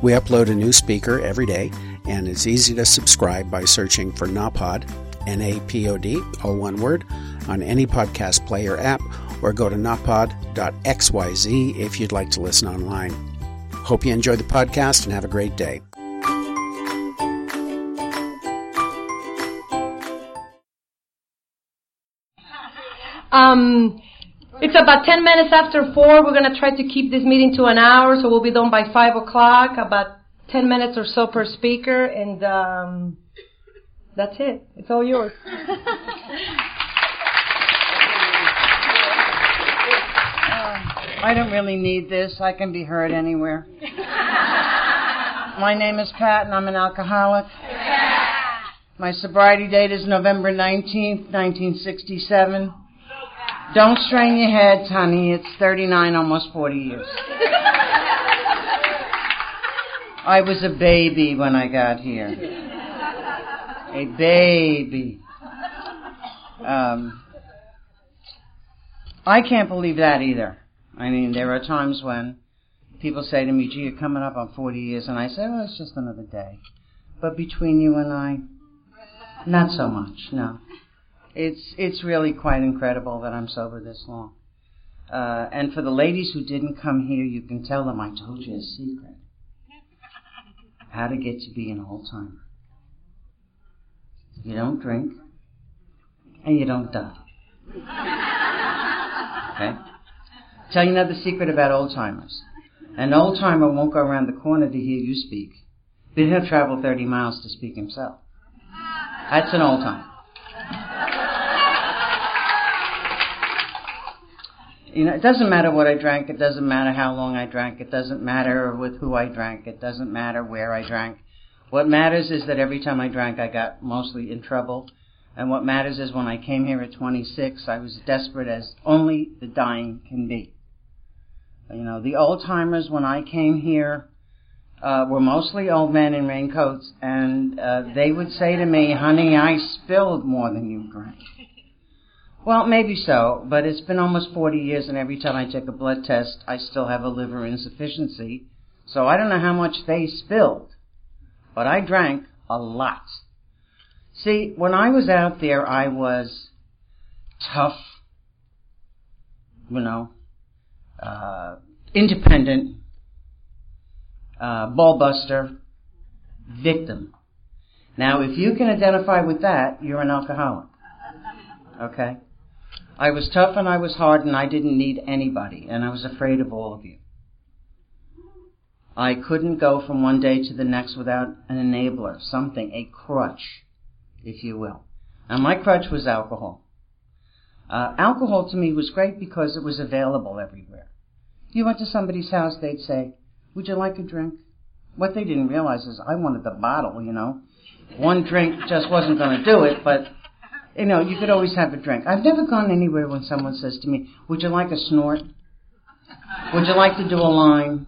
We upload a new speaker every day, and it's easy to subscribe by searching for NAPOD, N A P O D, all one word, on any podcast player app, or go to napod.xyz if you'd like to listen online. Hope you enjoy the podcast and have a great day. Um, it's about 10 minutes after 4. We're going to try to keep this meeting to an hour, so we'll be done by 5 o'clock, about 10 minutes or so per speaker, and um, that's it. It's all yours. I don't really need this. I can be heard anywhere. My name is Pat, and I'm an alcoholic. My sobriety date is November 19th, 1967. Don't strain your heads, honey. It's 39, almost 40 years. I was a baby when I got here. A baby. Um, I can't believe that either. I mean, there are times when people say to me, gee, you're coming up on 40 years, and I say, well, it's just another day. But between you and I, not so much, no. It's, it's really quite incredible that I'm sober this long. Uh, and for the ladies who didn't come here, you can tell them I told you a secret. How to get to be an old timer. You don't drink, and you don't die. Okay? Tell you another secret about old timers. An old timer won't go around the corner to hear you speak, but he'll travel 30 miles to speak himself. That's an old timer. You know, it doesn't matter what I drank, it doesn't matter how long I drank, it doesn't matter with who I drank, it doesn't matter where I drank. What matters is that every time I drank, I got mostly in trouble. And what matters is when I came here at 26, I was desperate as only the dying can be. You know, the old timers when I came here uh, were mostly old men in raincoats, and uh, they would say to me, "Honey, I spilled more than you drank." Well, maybe so, but it's been almost 40 years, and every time I take a blood test, I still have a liver insufficiency. So I don't know how much they spilled, but I drank a lot. See, when I was out there, I was tough, you know, uh, independent, uh, ballbuster, victim. Now, if you can identify with that, you're an alcoholic. Okay? I was tough and I was hard and I didn't need anybody and I was afraid of all of you. I couldn't go from one day to the next without an enabler, something, a crutch, if you will. And my crutch was alcohol. Uh, alcohol to me was great because it was available everywhere. You went to somebody's house, they'd say, would you like a drink? What they didn't realize is I wanted the bottle, you know. One drink just wasn't going to do it, but you know, you could always have a drink. I've never gone anywhere when someone says to me, would you like a snort? Would you like to do a line?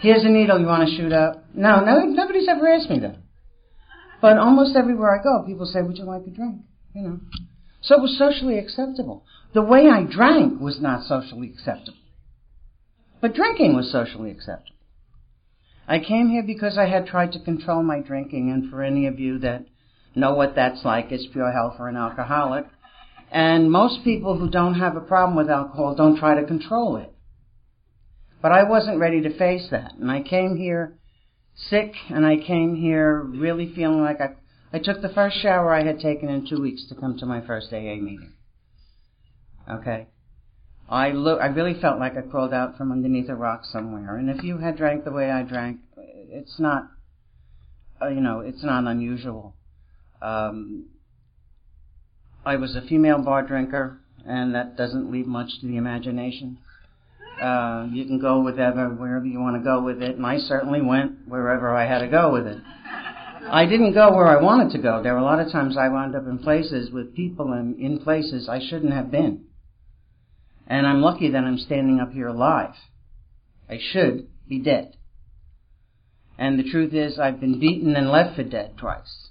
Here's a needle you want to shoot up. No, no, nobody's ever asked me that. But almost everywhere I go, people say, would you like a drink? You know. So it was socially acceptable. The way I drank was not socially acceptable. But drinking was socially acceptable. I came here because I had tried to control my drinking, and for any of you that know what that's like. It's pure hell for an alcoholic. And most people who don't have a problem with alcohol don't try to control it. But I wasn't ready to face that. And I came here sick and I came here really feeling like I, I took the first shower I had taken in two weeks to come to my first AA meeting. Okay. I look, I really felt like I crawled out from underneath a rock somewhere. And if you had drank the way I drank, it's not, uh, you know, it's not unusual. Um, I was a female bar drinker, and that doesn't leave much to the imagination. Uh, you can go with whatever, wherever you want to go with it, and I certainly went wherever I had to go with it. I didn't go where I wanted to go. There were a lot of times I wound up in places with people and in places I shouldn't have been. And I'm lucky that I'm standing up here alive. I should be dead. And the truth is, I've been beaten and left for dead twice.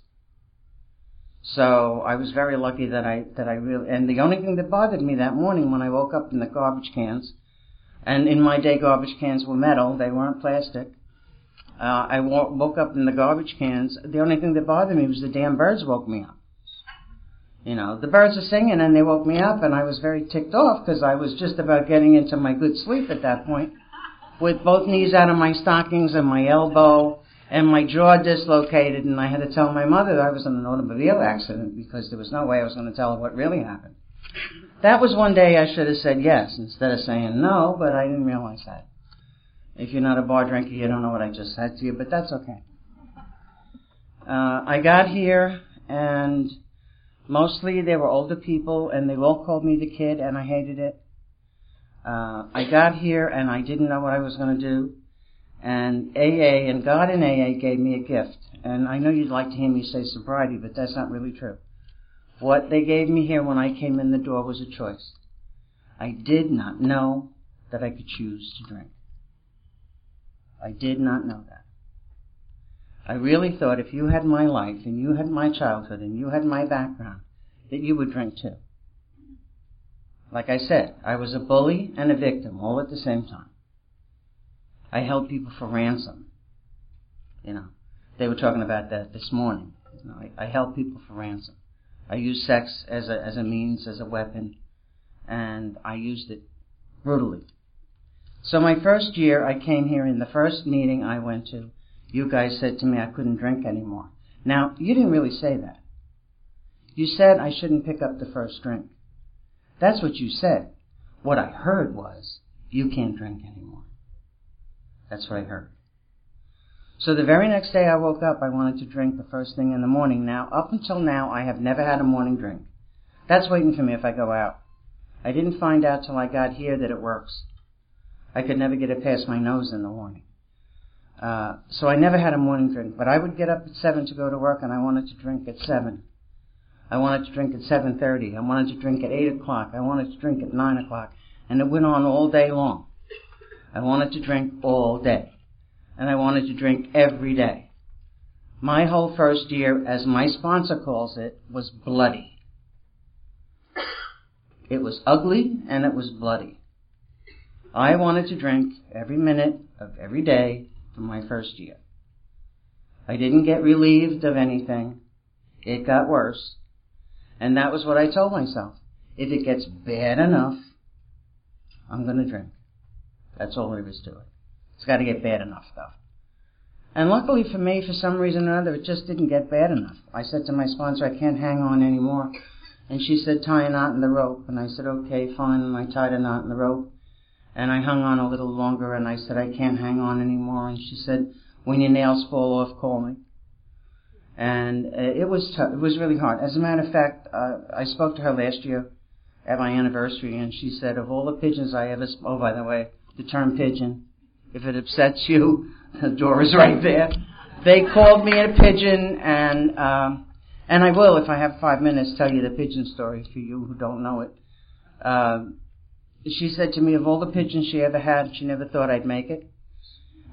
So I was very lucky that I that I really. And the only thing that bothered me that morning when I woke up in the garbage cans, and in my day garbage cans were metal; they weren't plastic. Uh, I woke up in the garbage cans. The only thing that bothered me was the damn birds woke me up. You know, the birds are singing and they woke me up, and I was very ticked off because I was just about getting into my good sleep at that point with both knees out of my stockings and my elbow and my jaw dislocated, and I had to tell my mother that I was in an automobile accident because there was no way I was going to tell her what really happened. That was one day I should have said yes instead of saying no, but I didn't realize that. If you're not a bar drinker, you don't know what I just said to you, but that's okay. Uh, I got here, and mostly they were older people, and they all called me the kid, and I hated it. Uh, I got here and I didn't know what I was going to do. And AA and God in AA gave me a gift. And I know you'd like to hear me say sobriety, but that's not really true. What they gave me here when I came in the door was a choice. I did not know that I could choose to drink. I did not know that. I really thought if you had my life and you had my childhood and you had my background, that you would drink too. Like I said, I was a bully and a victim all at the same time. I held people for ransom. You know, they were talking about that this morning. You know, I, I held people for ransom. I used sex as a as a means, as a weapon, and I used it brutally. So my first year, I came here in the first meeting I went to. You guys said to me I couldn't drink anymore. Now you didn't really say that. You said I shouldn't pick up the first drink. That's what you said. What I heard was, you can't drink anymore. That's what I heard. So the very next day I woke up, I wanted to drink the first thing in the morning. Now, up until now, I have never had a morning drink. That's waiting for me if I go out. I didn't find out till I got here that it works. I could never get it past my nose in the morning. Uh, so I never had a morning drink, but I would get up at seven to go to work, and I wanted to drink at seven. I wanted to drink at 7.30. I wanted to drink at 8 o'clock. I wanted to drink at 9 o'clock. And it went on all day long. I wanted to drink all day. And I wanted to drink every day. My whole first year, as my sponsor calls it, was bloody. It was ugly and it was bloody. I wanted to drink every minute of every day for my first year. I didn't get relieved of anything. It got worse. And that was what I told myself. If it gets bad enough, I'm going to drink. That's all is to it. It's got to get bad enough, though. And luckily for me, for some reason or other, it just didn't get bad enough. I said to my sponsor, I can't hang on anymore. And she said, tie a knot in the rope. And I said, okay, fine. And I tied a knot in the rope. And I hung on a little longer and I said, I can't hang on anymore. And she said, when your nails fall off, call me and uh, it was tough. It was really hard. As a matter of fact, uh, I spoke to her last year at my anniversary, and she said, "Of all the pigeons I ever," sp- oh, by the way, the term pigeon. If it upsets you, the door is right there. They called me a pigeon, and um, and I will, if I have five minutes, tell you the pigeon story for you who don't know it. Uh, she said to me, of all the pigeons she ever had, she never thought I'd make it,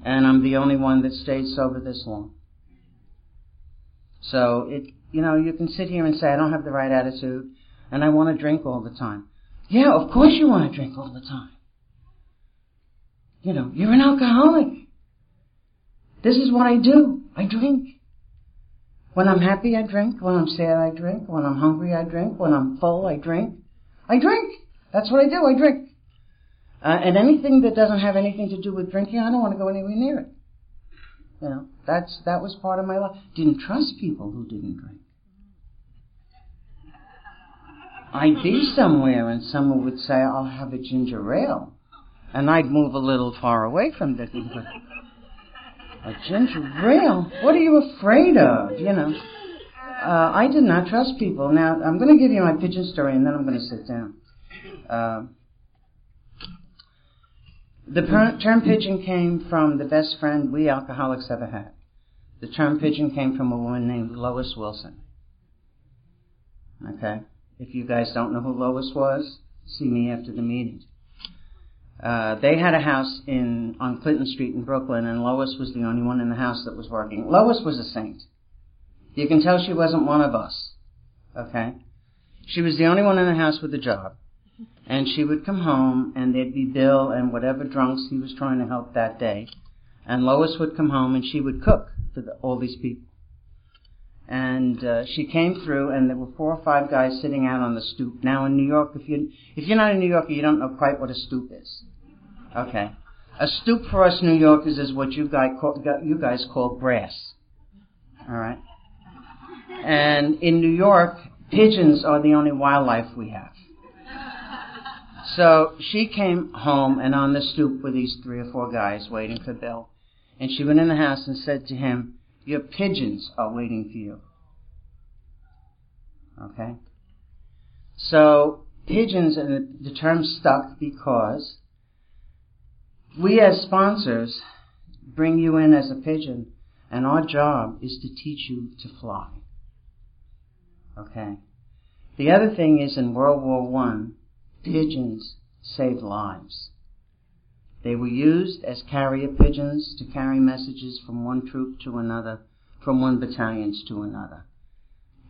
and I'm the only one that stayed sober this long. So it, you know, you can sit here and say, I don't have the right attitude and I want to drink all the time. Yeah, of course you want to drink all the time. You know, you're an alcoholic. This is what I do. I drink. When I'm happy, I drink. When I'm sad, I drink. When I'm hungry, I drink. When I'm full, I drink. I drink. That's what I do. I drink. Uh, and anything that doesn't have anything to do with drinking, I don't want to go anywhere near it. You know, that's that was part of my life. Didn't trust people who didn't drink. I'd be somewhere and someone would say, "I'll have a ginger ale," and I'd move a little far away from thing. But a ginger ale? What are you afraid of? You know. Uh, I did not trust people. Now I'm going to give you my pigeon story, and then I'm going to sit down. Uh, The per- term pigeon came from the best friend we alcoholics ever had. The term pigeon came from a woman named Lois Wilson. Okay? If you guys don't know who Lois was, see me after the meeting. Uh, they had a house in on Clinton Street in Brooklyn, and Lois was the only one in the house that was working. Lois was a saint. You can tell she wasn't one of us. Okay? She was the only one in the house with a job. And she would come home, and there'd be Bill and whatever drunks he was trying to help that day. And Lois would come home, and she would cook for the, all these people. And uh, she came through, and there were four or five guys sitting out on the stoop. Now in New York, if you if you're not a New Yorker, you don't know quite what a stoop is. Okay, a stoop for us New Yorkers is what you guys call, you guys call grass. All right. And in New York, pigeons are the only wildlife we have. So she came home, and on the stoop were these three or four guys waiting for Bill. And she went in the house and said to him, Your pigeons are waiting for you. Okay? So, pigeons, and the term stuck because we as sponsors bring you in as a pigeon, and our job is to teach you to fly. Okay? The other thing is in World War One, pigeons saved lives. They were used as carrier pigeons to carry messages from one troop to another, from one battalion to another.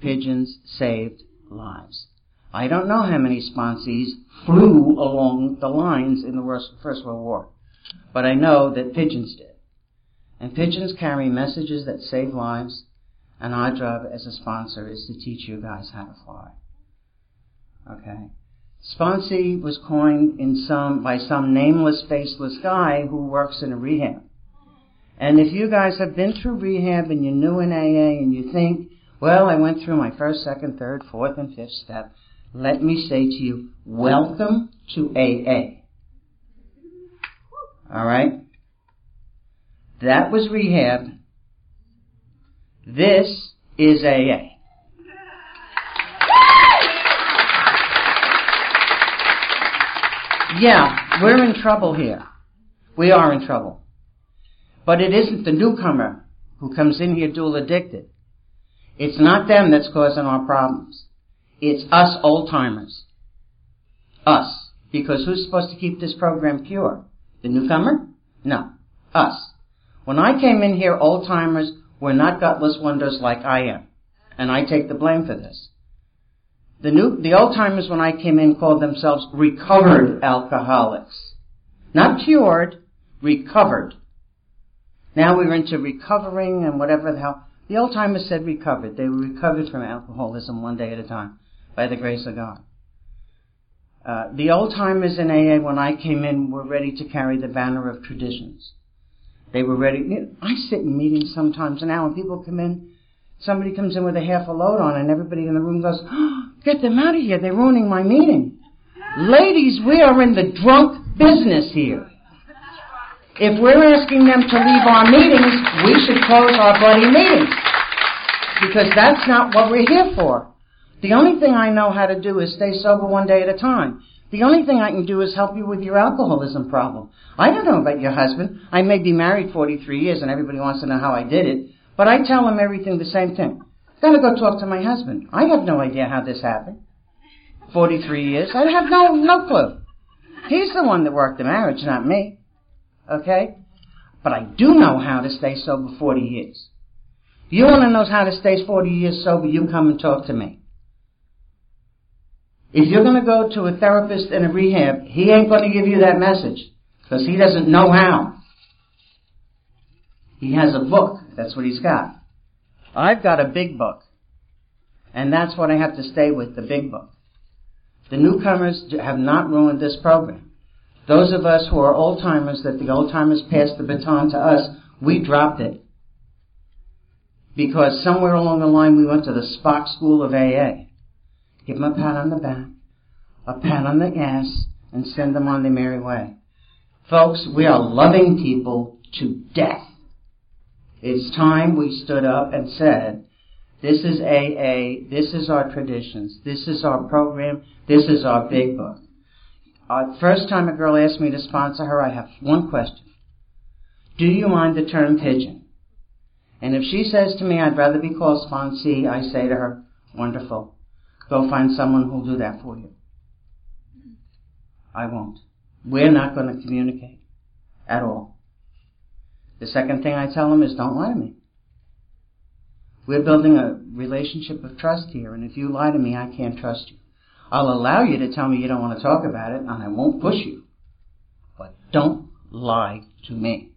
Pigeons saved lives. I don't know how many sponsees flew along the lines in the First World War, but I know that pigeons did. And pigeons carry messages that save lives, and our job as a sponsor is to teach you guys how to fly. Okay? Sponsee was coined in some, by some nameless, faceless guy who works in a rehab. And if you guys have been through rehab and you're new in AA and you think, well, I went through my first, second, third, fourth, and fifth step, let me say to you, welcome to AA. Alright? That was rehab. This is AA. Yeah, we're in trouble here. We are in trouble. But it isn't the newcomer who comes in here dual addicted. It's not them that's causing our problems. It's us old timers. Us. Because who's supposed to keep this program pure? The newcomer? No. Us. When I came in here, old timers were not gutless wonders like I am. And I take the blame for this. The new, the old timers when I came in called themselves recovered alcoholics. Not cured, recovered. Now we're into recovering and whatever the hell. The old timers said recovered. They were recovered from alcoholism one day at a time by the grace of God. Uh, the old timers in AA, when I came in, were ready to carry the banner of traditions. They were ready. You know, I sit in meetings sometimes now, and people come in. Somebody comes in with a half a load on, and everybody in the room goes, oh, Get them out of here. They're ruining my meeting. Ladies, we are in the drunk business here. If we're asking them to leave our meetings, we should close our bloody meetings. Because that's not what we're here for. The only thing I know how to do is stay sober one day at a time. The only thing I can do is help you with your alcoholism problem. I don't know about your husband. I may be married 43 years and everybody wants to know how I did it, but I tell them everything the same thing. Gotta go talk to my husband. I have no idea how this happened. 43 years. I have no, no clue. He's the one that worked the marriage, not me. Okay? But I do know how to stay sober 40 years. You want to know how to stay 40 years sober, you come and talk to me. If you're going to go to a therapist in a rehab, he ain't going to give you that message because he doesn't know how. He has a book. That's what he's got. I've got a big book. And that's what I have to stay with, the big book. The newcomers have not ruined this program. Those of us who are old timers, that the old timers passed the baton to us, we dropped it. Because somewhere along the line we went to the Spock School of AA. Give them a pat on the back, a pat on the ass, and send them on their merry way. Folks, we are loving people to death. It's time we stood up and said, this is AA, this is our traditions, this is our program, this is our big book. Uh, first time a girl asks me to sponsor her, I have one question. Do you mind the term pigeon? And if she says to me, I'd rather be called sponsee, I say to her, wonderful. Go find someone who'll do that for you. I won't. We're not going to communicate at all. The second thing I tell them is don't lie to me. We're building a relationship of trust here, and if you lie to me, I can't trust you. I'll allow you to tell me you don't want to talk about it, and I won't push you. But don't lie to me.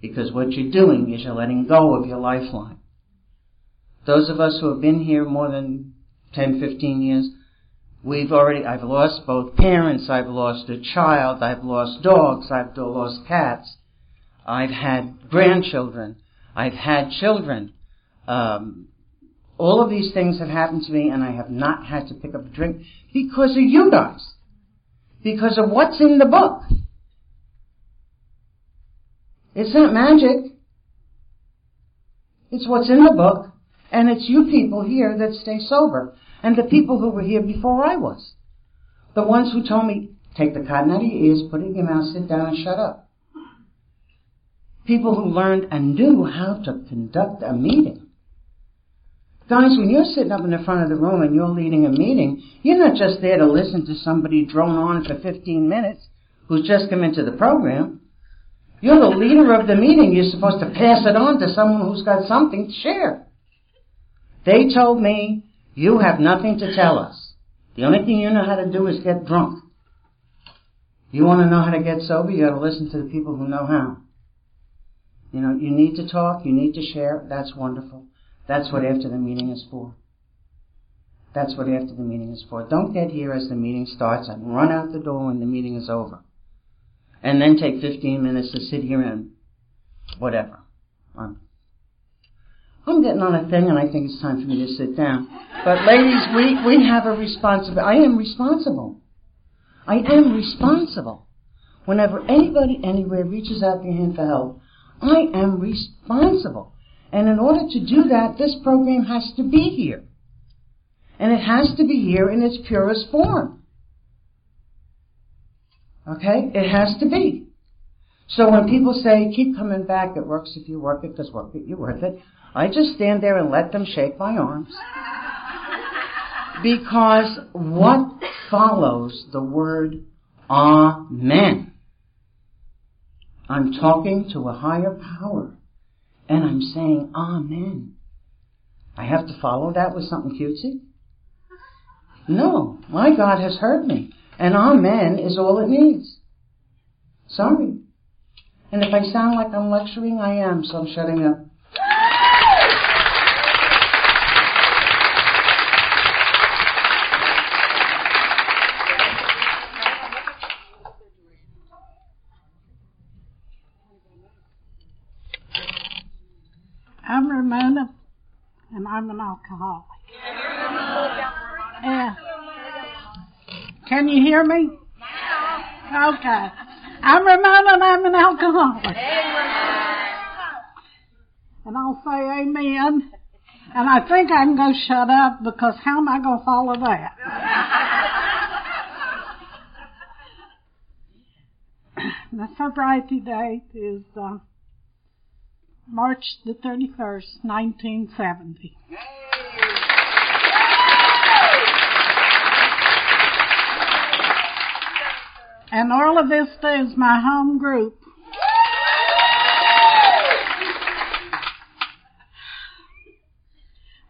Because what you're doing is you're letting go of your lifeline. Those of us who have been here more than 10, 15 years, we've already, I've lost both parents, I've lost a child, I've lost dogs, I've lost cats, I've had grandchildren, I've had children. Um, all of these things have happened to me and I have not had to pick up a drink because of you guys. Because of what's in the book. It's not magic. It's what's in the book and it's you people here that stay sober and the people who were here before I was. The ones who told me, take the cotton out of your ears, put it in your mouth, sit down and shut up. People who learned and knew how to conduct a meeting. Guys, when you're sitting up in the front of the room and you're leading a meeting, you're not just there to listen to somebody drone on for 15 minutes who's just come into the program. You're the leader of the meeting. You're supposed to pass it on to someone who's got something to share. They told me, you have nothing to tell us. The only thing you know how to do is get drunk. You want to know how to get sober, you gotta listen to the people who know how. You know, you need to talk, you need to share, that's wonderful. That's what after the meeting is for. That's what after the meeting is for. Don't get here as the meeting starts and run out the door when the meeting is over. And then take 15 minutes to sit here and whatever. I'm getting on a thing and I think it's time for me to sit down. But ladies, we, we have a responsibility. I am responsible. I am responsible. Whenever anybody anywhere reaches out their hand for help, I am responsible. And in order to do that, this program has to be here. And it has to be here in its purest form. Okay? It has to be. So when people say, keep coming back, it works if you work it, because work it, you're worth it, I just stand there and let them shake my arms. because what follows the word Amen? I'm talking to a higher power and I'm saying Amen. I have to follow that with something cutesy? No, my God has heard me, and Amen is all it needs. Sorry. And if I sound like I'm lecturing, I am, so I'm shutting up. I'm an alcoholic. Yeah. Can you hear me? Okay. I'm and I'm an alcoholic. And I'll say amen. And I think I can go shut up because how am I going to follow that? the sobriety date is uh, March the 31st, 1970. And Orla Vista is my home group.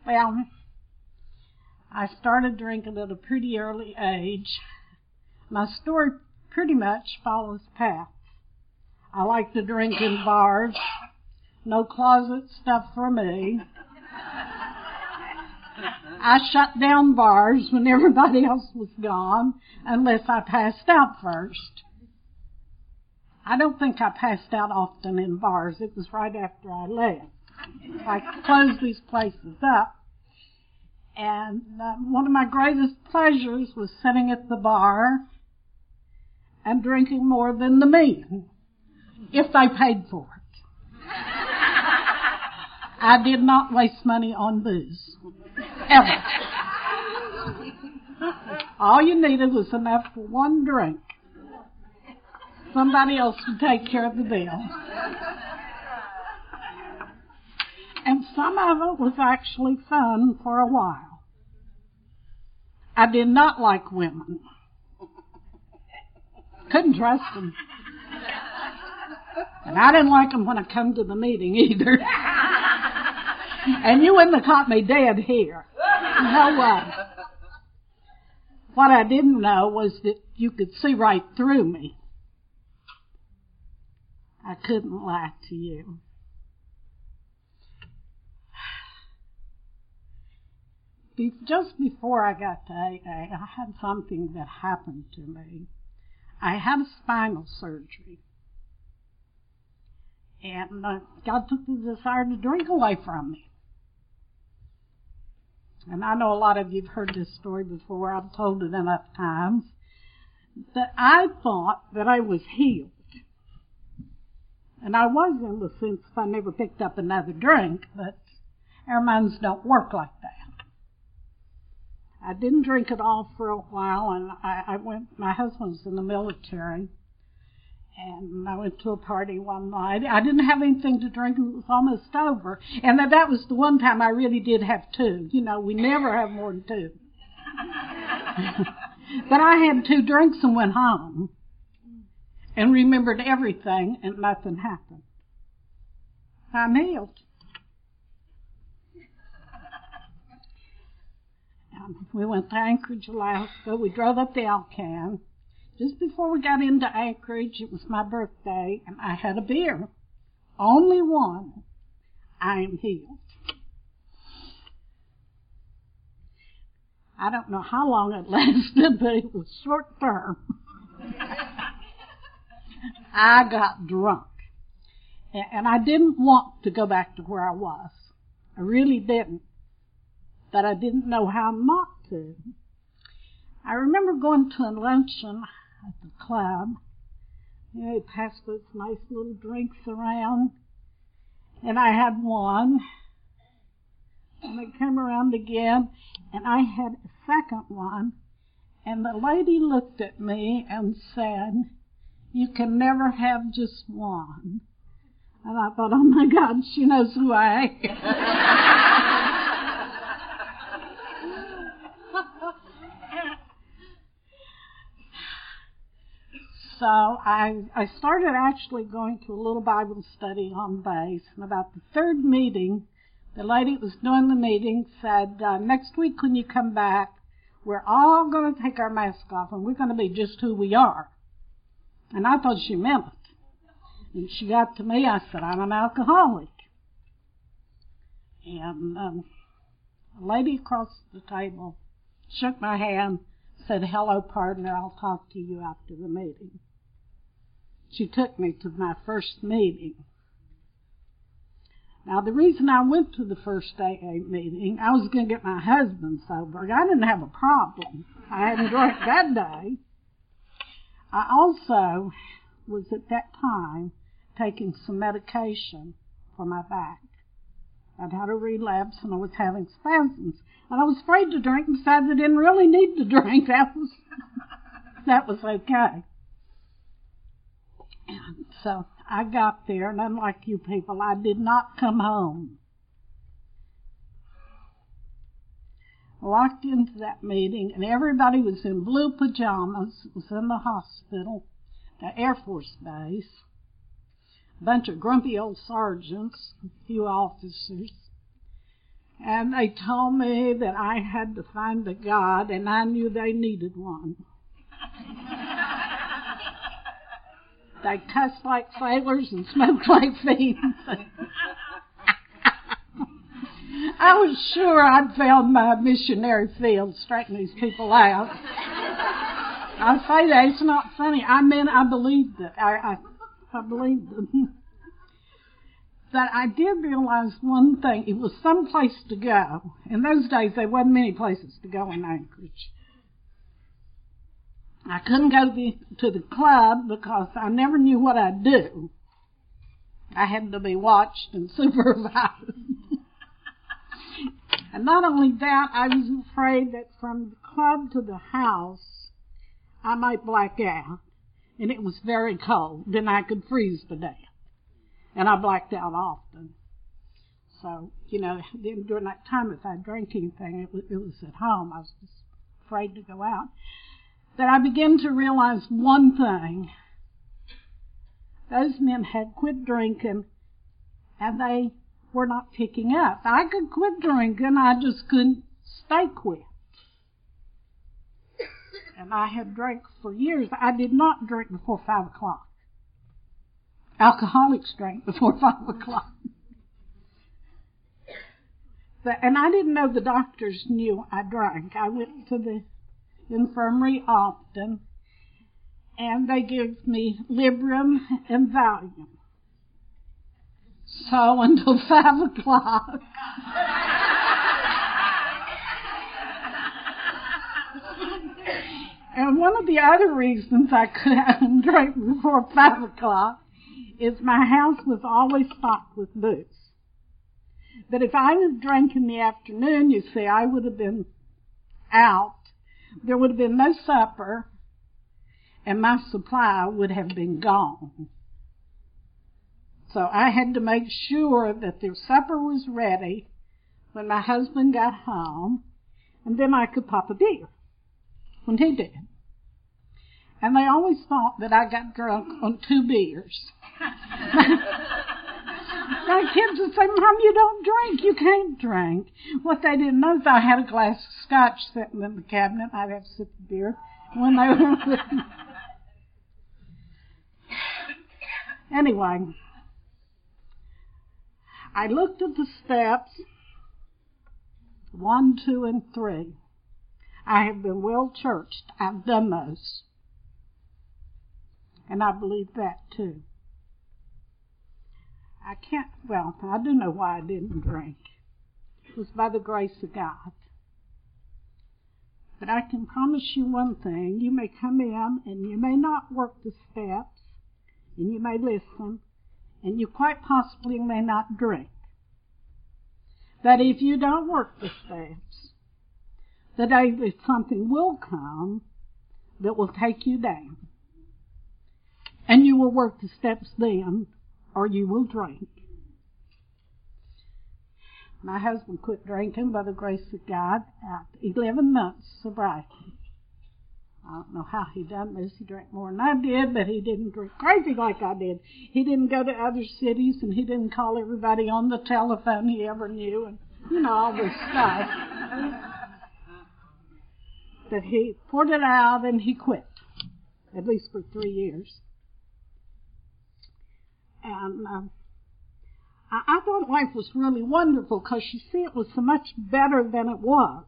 Well, I started drinking at a pretty early age. My story pretty much follows path. I like to drink in bars no closet stuff for me. I shut down bars when everybody else was gone, unless I passed out first. I don't think I passed out often in bars. It was right after I left. I closed these places up. And uh, one of my greatest pleasures was sitting at the bar and drinking more than the men, if they paid for it. I did not waste money on booze. Ever. All you needed was enough for one drink. Somebody else would take care of the bill. And some of it was actually fun for a while. I did not like women. Couldn't trust them. And I didn't like them when I come to the meeting either. and you wouldn't have caught me dead here. No way. What I didn't know was that you could see right through me. I couldn't lie to you. Be- just before I got to AA, I had something that happened to me. I had a spinal surgery. And uh, God took the desire to drink away from me. And I know a lot of you've heard this story before. I've told it enough times. That I thought that I was healed. And I was in the sense if I never picked up another drink, but our minds don't work like that. I didn't drink at all for a while, and I, I went. My husband was in the military, and I went to a party one night. I didn't have anything to drink; it was almost over, and that that was the one time I really did have two. You know, we never have more than two. but I had two drinks and went home, and remembered everything, and nothing happened. I'm. Um, we went to Anchorage, Alaska. We drove up to Alcan. Just before we got into Anchorage, it was my birthday, and I had a beer. Only one. I am healed. I don't know how long it lasted, but it was short term. I got drunk. And I didn't want to go back to where I was. I really didn't. But I didn't know how not to. I remember going to a luncheon at the club. They passed those nice little drinks around. And I had one. And they came around again. And I had a second one. And the lady looked at me and said, you can never have just one. And I thought, oh my God, she knows who I am. so I, I started actually going to a little Bible study on base. And about the third meeting, the lady that was doing the meeting said, uh, next week when you come back, we're all going to take our mask off and we're going to be just who we are. And I thought she meant it. And she got to me, I said, I'm an alcoholic. And um, a lady across the table shook my hand, said, hello, partner, I'll talk to you after the meeting. She took me to my first meeting. Now, the reason I went to the first AA meeting, I was going to get my husband sober. I didn't have a problem. I hadn't drank that day. I also was at that time taking some medication for my back. I'd had a relapse and I was having spasms. And I was afraid to drink besides I didn't really need to drink. That was, that was okay. And so I got there and unlike you people, I did not come home. walked into that meeting and everybody was in blue pajamas. Was in the hospital, the Air Force Base. Bunch of grumpy old sergeants, a few officers. And they told me that I had to find a God and I knew they needed one. they cussed like sailors and smoked like fiends. I was sure I'd found my missionary field, straightening these people out. I say that it's not funny. I mean, I believed it. I, I, I believed it. but I did realize one thing. It was some place to go. In those days, there wasn't many places to go in Anchorage. I couldn't go to the, to the club because I never knew what I'd do. I had to be watched and supervised. And not only that, I was afraid that from the club to the house, I might black out. And it was very cold, then I could freeze to death. And I blacked out often. So, you know, then during that time, if I drank anything, it was, it was at home. I was just afraid to go out. That I began to realize one thing. Those men had quit drinking and they were not picking up. I could quit drinking, I just couldn't stay quit. And I had drank for years. I did not drink before five o'clock. Alcoholics drink before five o'clock. But, and I didn't know the doctors knew I drank. I went to the infirmary often, and they gave me Librium and Valium. So until five o'clock. and one of the other reasons I couldn't drink before five o'clock is my house was always stocked with booze. But if I had drank in the afternoon, you see, I would have been out. There would have been no supper, and my supply would have been gone. So I had to make sure that their supper was ready when my husband got home, and then I could pop a beer when he did. And they always thought that I got drunk on two beers. My kids would say, Mom, you don't drink. You can't drink. What they didn't know is I had a glass of scotch sitting in the cabinet. I'd have a sip of beer when they were. Anyway, I looked at the steps one, two, and three. I have been well churched. I've done those. And I believe that too. I can't, well, I do know why I didn't drink. It was by the grace of God. But I can promise you one thing. You may come in and you may not work the steps, and you may listen, and you quite possibly may not drink. But if you don't work the steps, the day that something will come that will take you down. And you will work the steps then or you will drink. My husband quit drinking by the grace of God at 11 months of sobriety. I don't know how he done this. He drank more than I did, but he didn't drink crazy like I did. He didn't go to other cities and he didn't call everybody on the telephone he ever knew and, you know, all this stuff. But he poured it out and he quit, at least for three years. And um, I, I thought life was really wonderful because you see, it was so much better than it was.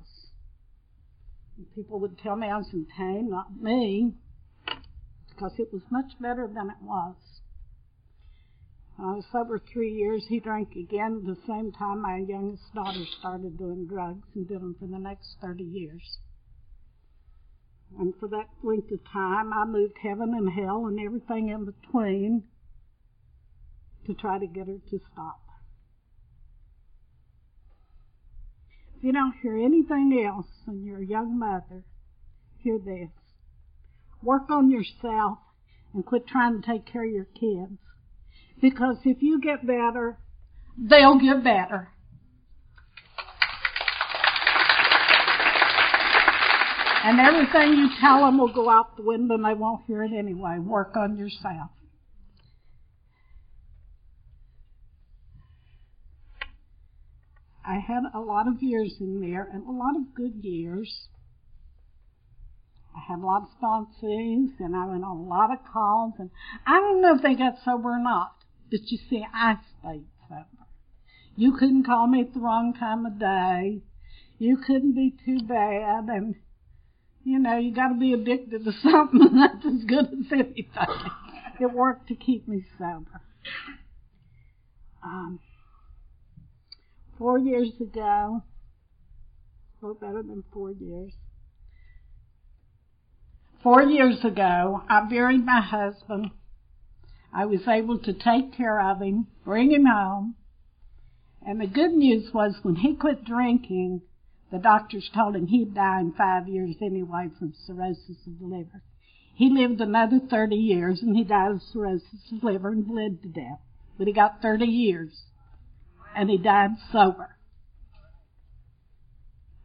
And people would tell me I was in pain, not me, because it was much better than it was. I was sober three years. He drank again the same time my youngest daughter started doing drugs and did them for the next 30 years. And for that length of time, I moved heaven and hell and everything in between to try to get her to stop. If you don't hear anything else and you're a young mother, hear this. Work on yourself and quit trying to take care of your kids. Because if you get better, they'll get better. And everything you tell them will go out the window and they won't hear it anyway. Work on yourself. I had a lot of years in there and a lot of good years. I had a lot of sponsees and I went on a lot of calls and I don't know if they got sober or not, but you see, I stayed sober. You couldn't call me at the wrong time of day. You couldn't be too bad and you know, you gotta be addicted to something that's as good as anything. It worked to keep me sober. Um, four years ago, a better than four years. Four years ago, I buried my husband. I was able to take care of him, bring him home. And the good news was when he quit drinking, The doctors told him he'd die in five years anyway from cirrhosis of the liver. He lived another 30 years and he died of cirrhosis of the liver and bled to death. But he got 30 years and he died sober.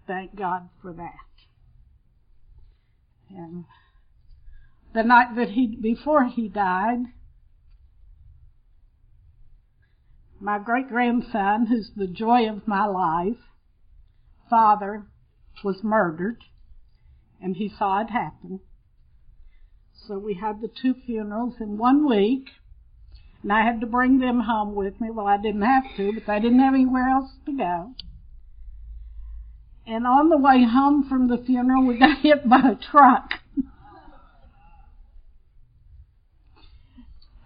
Thank God for that. And the night that he, before he died, my great grandson, who's the joy of my life, father, was murdered, and he saw it happen. So we had the two funerals in one week, and I had to bring them home with me. Well, I didn't have to, but they didn't have anywhere else to go. And on the way home from the funeral, we got hit by a truck.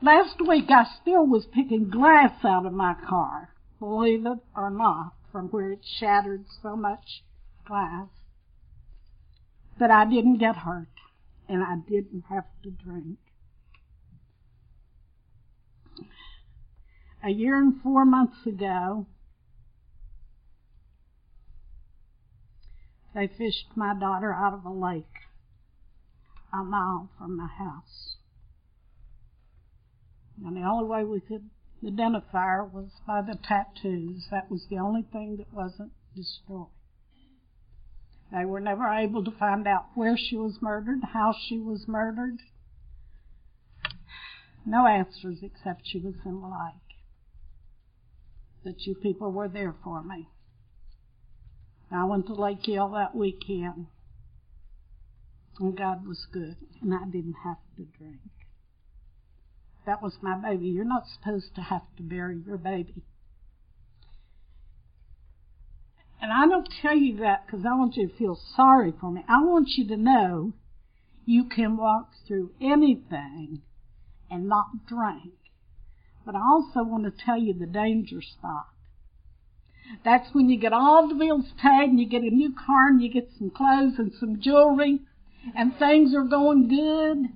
Last week I still was picking glass out of my car, believe it or not, from where it shattered so much glass. But I didn't get hurt, and I didn't have to drink. A year and four months ago, they fished my daughter out of a lake a mile from my house. And the only way we could identify her was by the tattoos. That was the only thing that wasn't destroyed. They were never able to find out where she was murdered, how she was murdered. No answers except she was in the lake. That you people were there for me. I went to Lake Hill that weekend. And God was good, and I didn't have to drink. That was my baby. You're not supposed to have to bury your baby. And I don't tell you that because I want you to feel sorry for me. I want you to know you can walk through anything and not drink. But I also want to tell you the danger spot. That's when you get all the bills paid and you get a new car and you get some clothes and some jewelry and things are going good.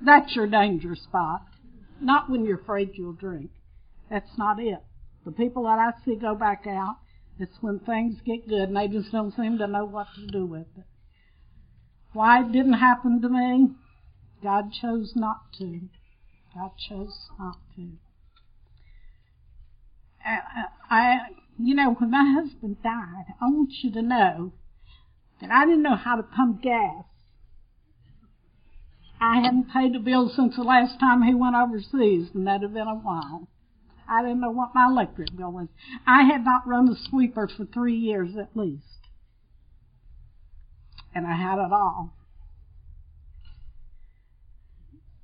That's your danger spot. Not when you're afraid you'll drink. That's not it. The people that I see go back out, it's when things get good and they just don't seem to know what to do with it. Why it didn't happen to me? God chose not to. God chose not to. I, you know, when my husband died, I want you to know that I didn't know how to pump gas. I hadn't paid a bill since the last time he went overseas, and that had been a while. I didn't know what my electric bill was. I had not run a sweeper for three years at least. And I had it all.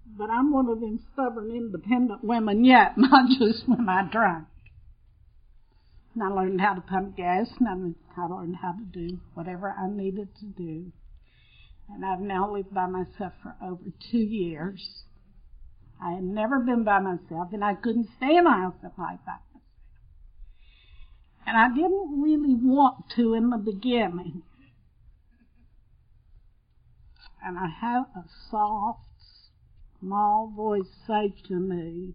But I'm one of them stubborn, independent women yet, not just when I drank. And I learned how to pump gas, and I learned how to do whatever I needed to do and I've now lived by myself for over two years. I had never been by myself, and I couldn't stay in a house by myself. And I didn't really want to in the beginning. And I had a soft, small voice say to me,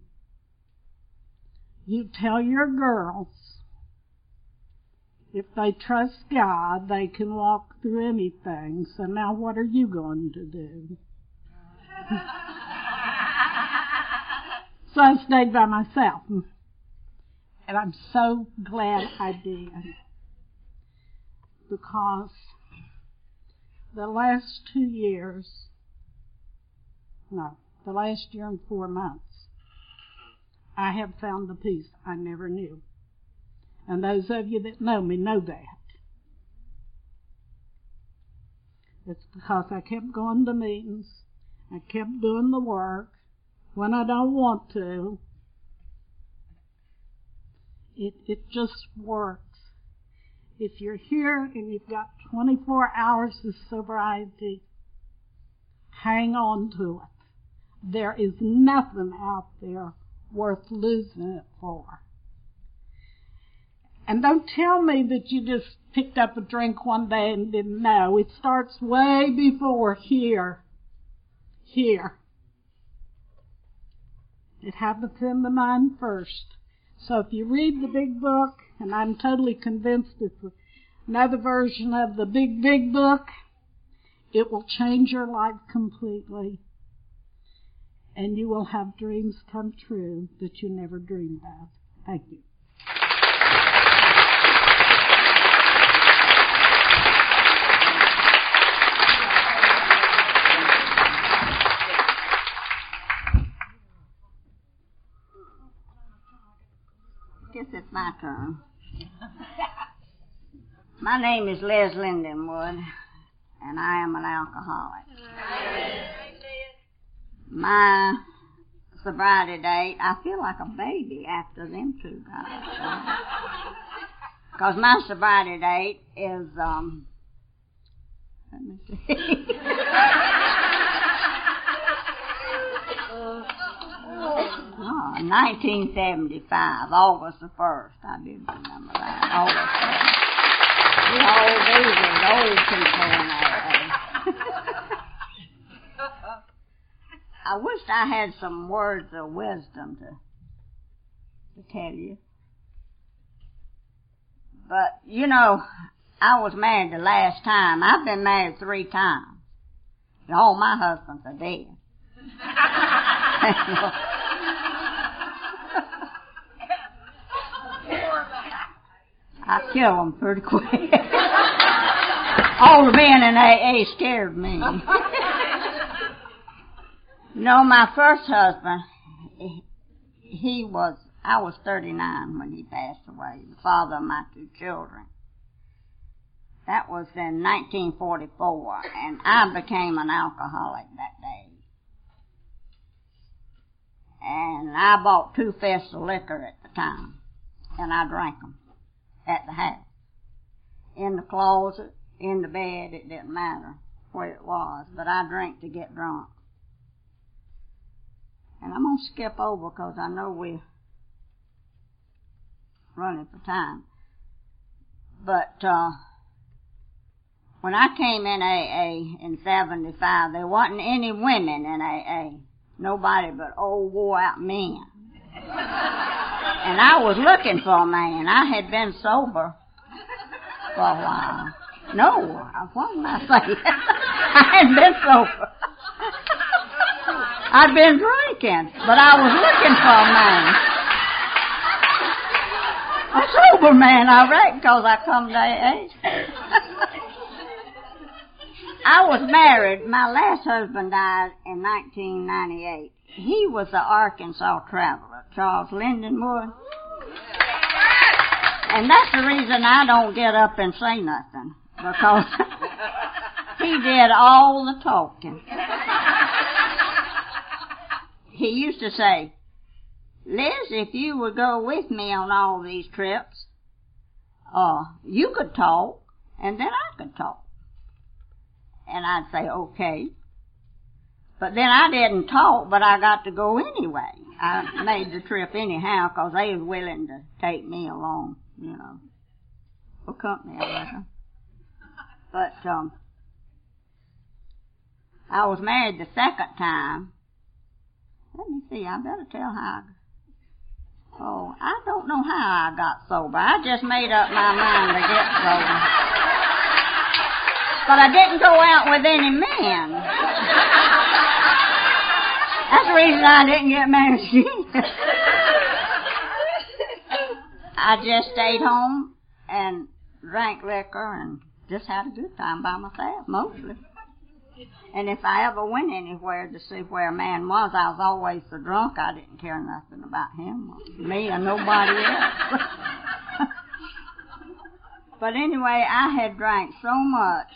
You tell your girls if they trust God, they can walk through anything. So now what are you going to do? so I stayed by myself. And I'm so glad I did. Because the last two years, no, the last year and four months, I have found the peace I never knew. And those of you that know me know that. It's because I kept going to meetings. I kept doing the work when I don't want to. It, it just works. If you're here and you've got 24 hours of sobriety, hang on to it. There is nothing out there worth losing it for. And don't tell me that you just picked up a drink one day and didn't know. It starts way before here. Here. It happens in the mind first. So if you read the big book, and I'm totally convinced it's another version of the Big Big Book. It will change your life completely. And you will have dreams come true that you never dreamed of. Thank you. My turn. My name is Les Lindenwood, and I am an alcoholic. My sobriety date, I feel like a baby after them two guys. Because my sobriety date is, um, let me see. Oh, 1975, August the 1st. I do remember that. August 1st. We old babies, old people in that I wish I had some words of wisdom to, to tell you. But, you know, I was married the last time. I've been married three times. And all my husbands are dead. I kill them pretty quick. All the men in AA scared me. no, my first husband, he was, I was 39 when he passed away, the father of my two children. That was in 1944, and I became an alcoholic that day. And I bought two fists of liquor at the time, and I drank them at the house. In the closet, in the bed, it didn't matter where it was, but I drank to get drunk. And I'm going to skip over because I know we're running for time. But uh, when I came in AA in 75, there wasn't any women in AA. Nobody but old wore out men. And I was looking for a man. I had been sober for a while. No, what am I saying? I hadn't been sober. I'd been drinking, but I was looking for a man. A sober man, I reckon, because I come to age. I was married. My last husband died in 1998. He was the Arkansas traveler, Charles Lindenwood. And that's the reason I don't get up and say nothing, because he did all the talking. He used to say, Liz, if you would go with me on all these trips, uh, you could talk, and then I could talk. And I'd say, okay. But then I didn't talk, but I got to go anyway. I made the trip anyhow because they was willing to take me along, you know, for company, I reckon. But um, I was married the second time. Let me see. I better tell how. I, oh, I don't know how I got sober. I just made up my mind to get sober. But I didn't go out with any men. That's the reason I didn't get married. I just stayed home and drank liquor and just had a good time by myself, mostly. And if I ever went anywhere to see where a man was, I was always so drunk I didn't care nothing about him, or me, or nobody else. but anyway, I had drank so much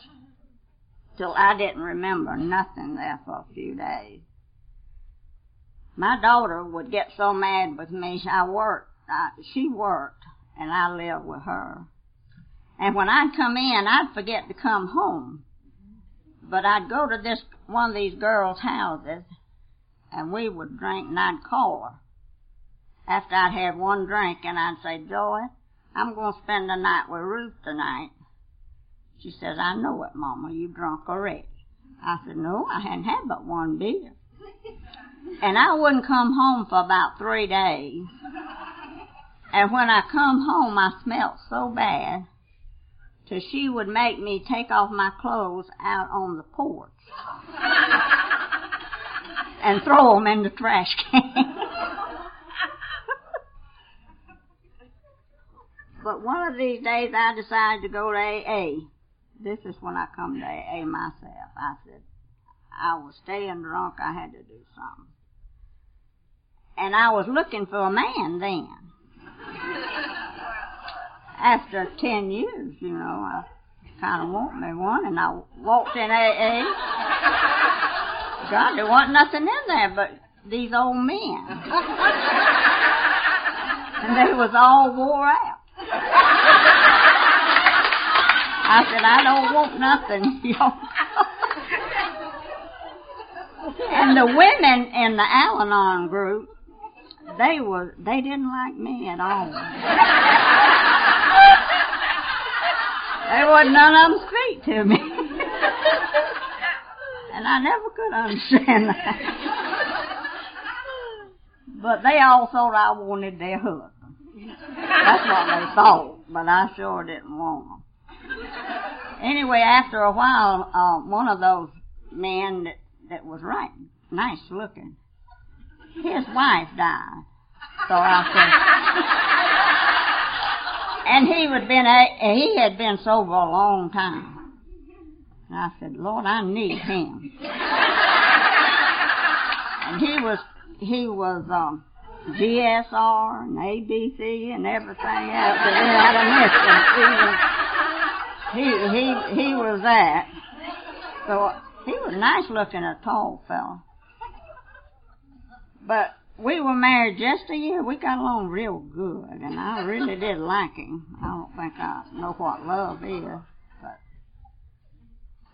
till I didn't remember nothing there for a few days. My daughter would get so mad with me. I worked. I, she worked, and I lived with her. And when I'd come in, I'd forget to come home. But I'd go to this one of these girls' houses, and we would drink, and I'd call her after I'd had one drink, and I'd say, Joy, I'm going to spend the night with Ruth tonight. She says, I know it, Mama. You drunk already. I said, No, I hadn't had but one beer. And I wouldn't come home for about three days. And when I come home, I smelt so bad. till she would make me take off my clothes out on the porch and throw them in the trash can. but one of these days I decided to go to AA. This is when I come to AA myself. I said, I was staying drunk, I had to do something. And I was looking for a man then. After ten years, you know, I kind of want me one, and I walked in AA. God, there wasn't nothing in there but these old men. and they was all wore out. I said, I don't want nothing, and the women in the Al-Anon group, they were, they didn't like me at all. there wasn't none of them speak to me. and I never could understand that. but they all thought I wanted their husband. That's what they thought, but I sure didn't want them. Anyway, after a while, uh, one of those men that, that was right, nice looking, his wife died. So I said, and he would been a, he had been sober a long time. And I said, Lord, I need him. and he was he was um, GSR and ABC and everything else. But then I He was, he he he was that. So he was nice looking, a tall fellow. But we were married just a year. We got along real good, and I really did like him. I don't think I know what love is, but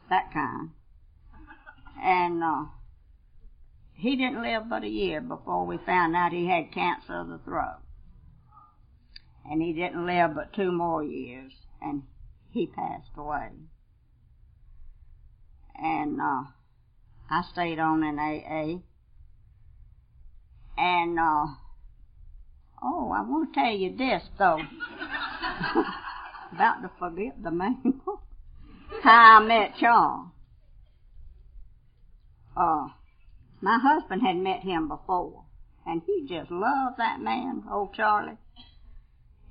that kind. And uh, he didn't live but a year before we found out he had cancer of the throat. And he didn't live but two more years, and he passed away. And uh, I stayed on in AA and, uh, oh, I want to tell you this, though. About to forget the name. How I met Charles. Uh, my husband had met him before, and he just loved that man, old Charlie.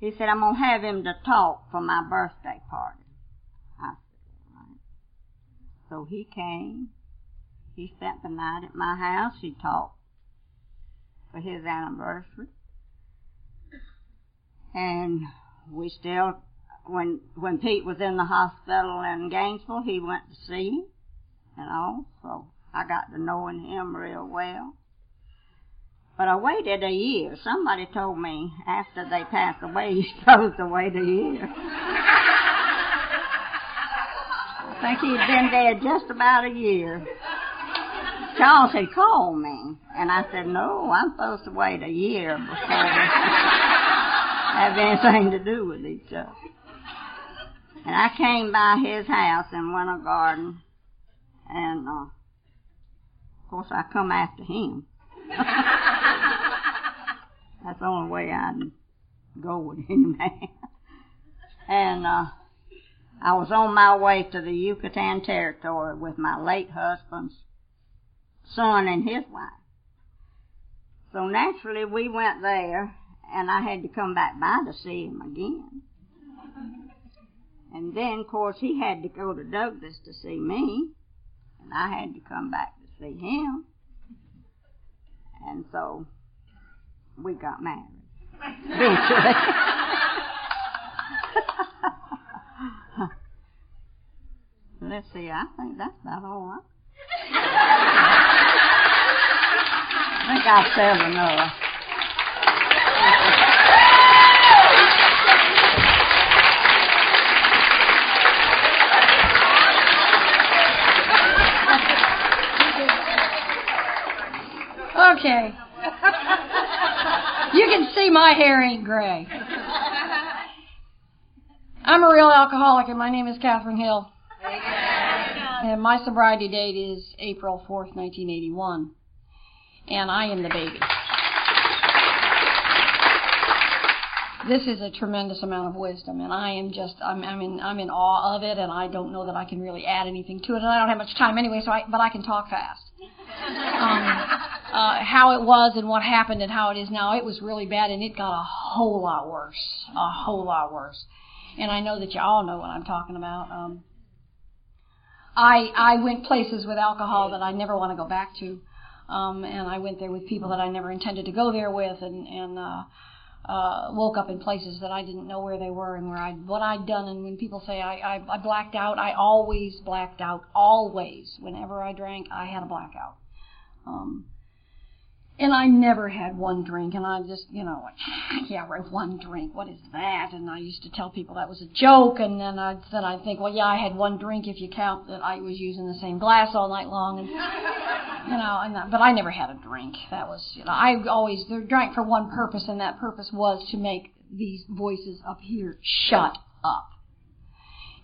He said, I'm going to have him to talk for my birthday party. I said, all right. So he came. He spent the night at my house. He talked for his anniversary. And we still, when when Pete was in the hospital in Gainesville, he went to see him and all. So I got to knowing him real well. But I waited a year. Somebody told me after they passed away, you're supposed to wait a year. I think he'd been dead just about a year. Charles had called me, and I said, no, I'm supposed to wait a year before we have anything to do with each other. And I came by his house in Winter Garden, and uh, of course I come after him. That's the only way I'd go with any man. and uh, I was on my way to the Yucatan Territory with my late husband's son and his wife. So naturally we went there and I had to come back by to see him again. And then of course he had to go to Douglas to see me and I had to come back to see him. And so we got married. Eventually. Let's see, I think that's about all right. I think I've said enough. Okay. You can see my hair ain't gray. I'm a real alcoholic, and my name is Catherine Hill. And my sobriety date is April 4th, 1981 and I am the baby. this is a tremendous amount of wisdom, and I am just I'm I'm in I'm in awe of it, and I don't know that I can really add anything to it, and I don't have much time anyway, so I but I can talk fast. Um, uh, how it was and what happened and how it is now, it was really bad, and it got a whole lot worse, a whole lot worse. And I know that you all know what I'm talking about. Um, I I went places with alcohol that I never want to go back to, um, and I went there with people that I never intended to go there with, and and uh, uh, woke up in places that I didn't know where they were and where I what I'd done. And when people say I, I I blacked out, I always blacked out. Always, whenever I drank, I had a blackout. Um, and I never had one drink, and I just, you know, like, yeah, right, one drink, what is that? And I used to tell people that was a joke, and then I'd, then I'd think, well, yeah, I had one drink if you count that I was using the same glass all night long, and you know, and that, but I never had a drink. That was, you know, I always drank for one purpose, and that purpose was to make these voices up here shut up.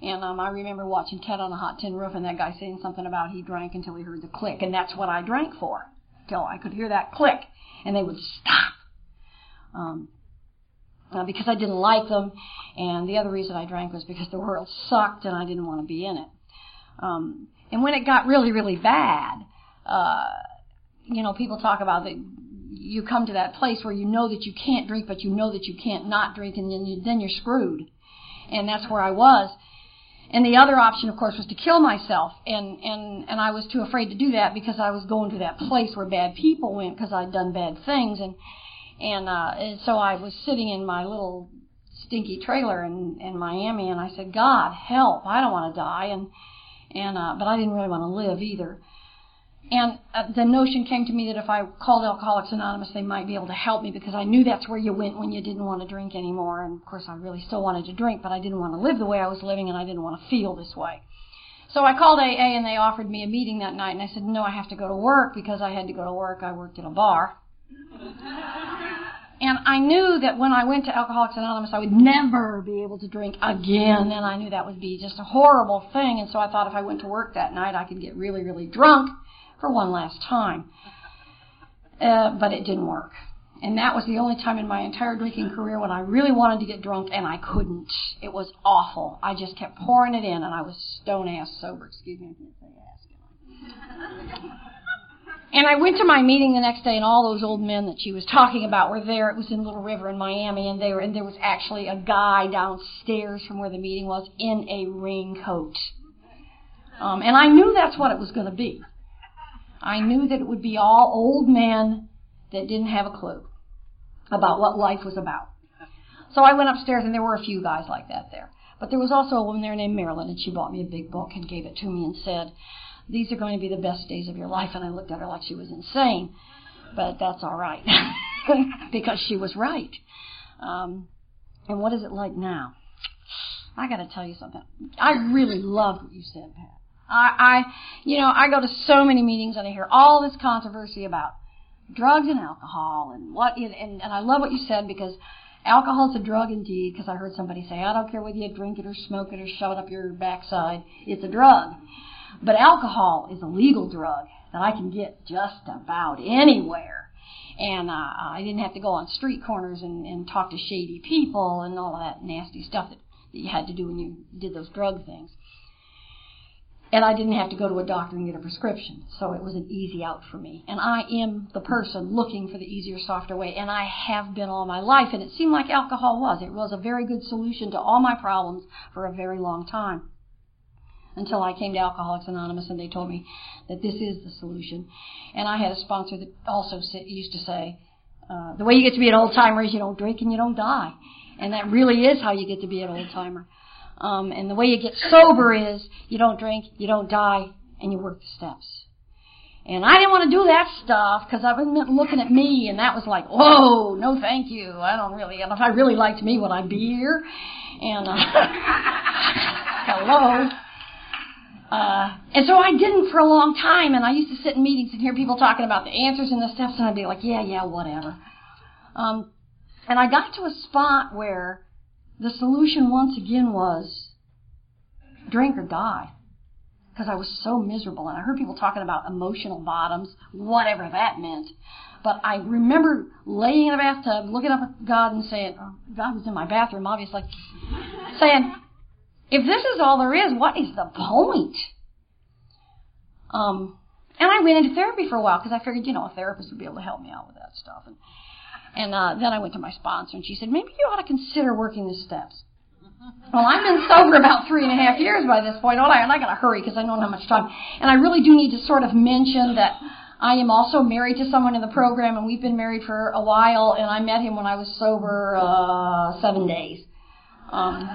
And um, I remember watching Ted on a Hot Tin Roof, and that guy saying something about he drank until he heard the click, and that's what I drank for till I could hear that click, and they would stop. Um, uh, because I didn't like them, and the other reason I drank was because the world sucked and I didn't want to be in it. Um, and when it got really, really bad, uh, you know, people talk about that you come to that place where you know that you can't drink, but you know that you can't not drink, and then, you, then you're screwed. And that's where I was. And the other option, of course, was to kill myself, and and and I was too afraid to do that because I was going to that place where bad people went because I'd done bad things, and and uh, and so I was sitting in my little stinky trailer in in Miami, and I said, God help, I don't want to die, and and uh, but I didn't really want to live either. And uh, the notion came to me that if I called Alcoholics Anonymous, they might be able to help me because I knew that's where you went when you didn't want to drink anymore. And of course, I really still wanted to drink, but I didn't want to live the way I was living and I didn't want to feel this way. So I called AA and they offered me a meeting that night and I said, no, I have to go to work because I had to go to work. I worked at a bar. and I knew that when I went to Alcoholics Anonymous, I would never be able to drink again. And I knew that would be just a horrible thing. And so I thought if I went to work that night, I could get really, really drunk for one last time. Uh, but it didn't work. And that was the only time in my entire drinking career when I really wanted to get drunk and I couldn't. It was awful. I just kept pouring it in and I was stone ass sober. Excuse me, I can't say ass. And I went to my meeting the next day, and all those old men that she was talking about were there. It was in Little River in Miami, and they were, and there was actually a guy downstairs from where the meeting was in a raincoat. Um, and I knew that's what it was going to be. I knew that it would be all old men that didn't have a clue about what life was about. So I went upstairs and there were a few guys like that there. But there was also a woman there named Marilyn and she bought me a big book and gave it to me and said, these are going to be the best days of your life. And I looked at her like she was insane. But that's all right. because she was right. Um, and what is it like now? I got to tell you something. I really loved what you said, Pat. I, I, you know, I go to so many meetings and I hear all this controversy about drugs and alcohol and what, and, and I love what you said because alcohol is a drug indeed. Because I heard somebody say, I don't care whether you drink it or smoke it or shove it up your backside, it's a drug. But alcohol is a legal drug that I can get just about anywhere. And uh, I didn't have to go on street corners and, and talk to shady people and all of that nasty stuff that, that you had to do when you did those drug things and I didn't have to go to a doctor and get a prescription. So it was an easy out for me. And I am the person looking for the easier, softer way, and I have been all my life. And it seemed like alcohol was. It was a very good solution to all my problems for a very long time. Until I came to Alcoholics Anonymous and they told me that this is the solution. And I had a sponsor that also used to say, uh, the way you get to be an old timer is you don't drink and you don't die. And that really is how you get to be an old timer. Um, and the way you get sober is you don't drink, you don't die, and you work the steps. And I didn't want to do that stuff because I was looking at me, and that was like, whoa, no, thank you. I don't really. And if I really liked me, would I be here? And uh, hello. Uh, and so I didn't for a long time, and I used to sit in meetings and hear people talking about the answers and the steps, and I'd be like, yeah, yeah, whatever. Um, and I got to a spot where the solution once again was drink or die. Because I was so miserable. And I heard people talking about emotional bottoms, whatever that meant. But I remember laying in a bathtub, looking up at God and saying, oh, God was in my bathroom, obviously, saying, if this is all there is, what is the point? Um, and I went into therapy for a while because I figured, you know, a therapist would be able to help me out with that stuff. And, and uh, then I went to my sponsor, and she said, maybe you ought to consider working the steps. Well, I've been sober about three and a half years by this point. I, I got to hurry because I don't have much time. And I really do need to sort of mention that I am also married to someone in the program, and we've been married for a while. And I met him when I was sober uh, seven days. Um,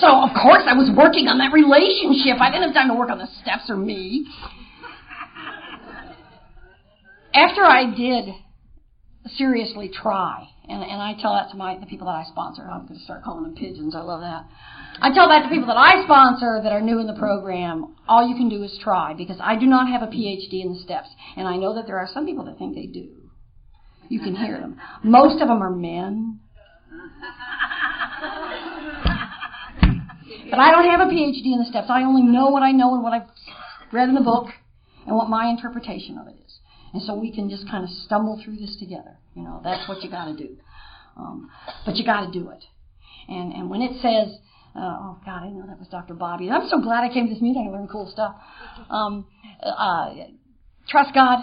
so of course I was working on that relationship. I didn't have time to work on the steps or me. After I did seriously try, and, and I tell that to my the people that I sponsor. I'm going to start calling them pigeons. I love that. I tell that to people that I sponsor that are new in the program. All you can do is try because I do not have a PhD in the steps, and I know that there are some people that think they do. You can hear them. Most of them are men. But I don't have a PhD in the steps. I only know what I know and what I've read in the book and what my interpretation of it is. And so we can just kind of stumble through this together. You know, that's what you got to do. Um, but you got to do it. And and when it says, uh, oh God, I know that was Dr. Bobby. I'm so glad I came to this meeting. I learned cool stuff. Um, uh, trust God,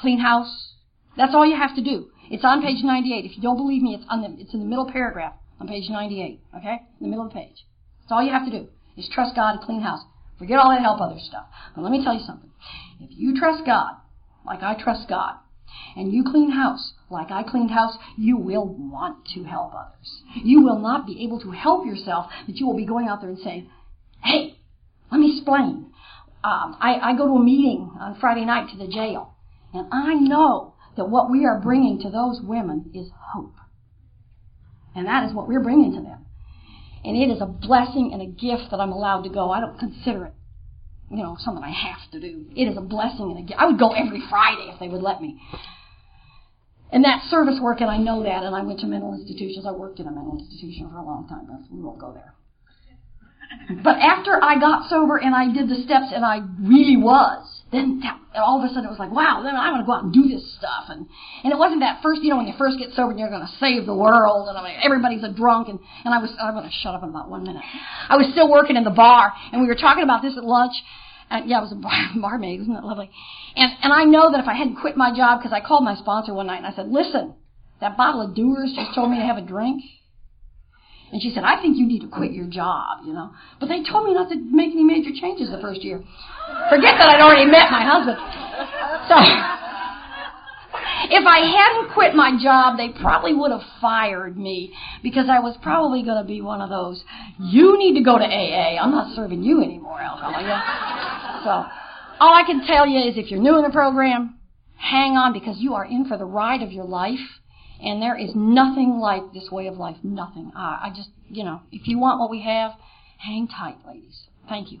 clean house. That's all you have to do. It's on page 98. If you don't believe me, it's on the, it's in the middle paragraph on page 98. Okay, in the middle of the page. That's all you have to do is trust God and clean house. Forget all that help other stuff. But let me tell you something. If you trust God, like I trust God, and you clean house like I cleaned house, you will want to help others. You will not be able to help yourself, but you will be going out there and saying, hey, let me explain. Um, I, I go to a meeting on Friday night to the jail, and I know that what we are bringing to those women is hope. And that is what we're bringing to them. And it is a blessing and a gift that I'm allowed to go. I don't consider it, you know, something I have to do. It is a blessing and a gift. I would go every Friday if they would let me. And that service work, and I know that, and I went to mental institutions. I worked in a mental institution for a long time. But we won't go there. But after I got sober and I did the steps and I really was, then that, all of a sudden it was like, wow, then I'm going to go out and do this stuff. And, and it wasn't that first, you know, when you first get sober and you're going to save the world and I mean, everybody's a drunk and, and I was, I'm going to shut up in about one minute. I was still working in the bar and we were talking about this at lunch. And yeah, I was a bar, barmaid, isn't that lovely? And, and I know that if I hadn't quit my job, because I called my sponsor one night and I said, listen, that bottle of Dewar's just told me to have a drink. And she said, I think you need to quit your job, you know. But they told me not to make any major changes the first year. Forget that I'd already met my husband. So, if I hadn't quit my job, they probably would have fired me because I was probably going to be one of those, you need to go to AA. I'm not serving you anymore, alcohol. So, all I can tell you is if you're new in the program, hang on because you are in for the ride of your life and there is nothing like this way of life. Nothing. Uh, I just, you know, if you want what we have, hang tight, ladies. Thank you.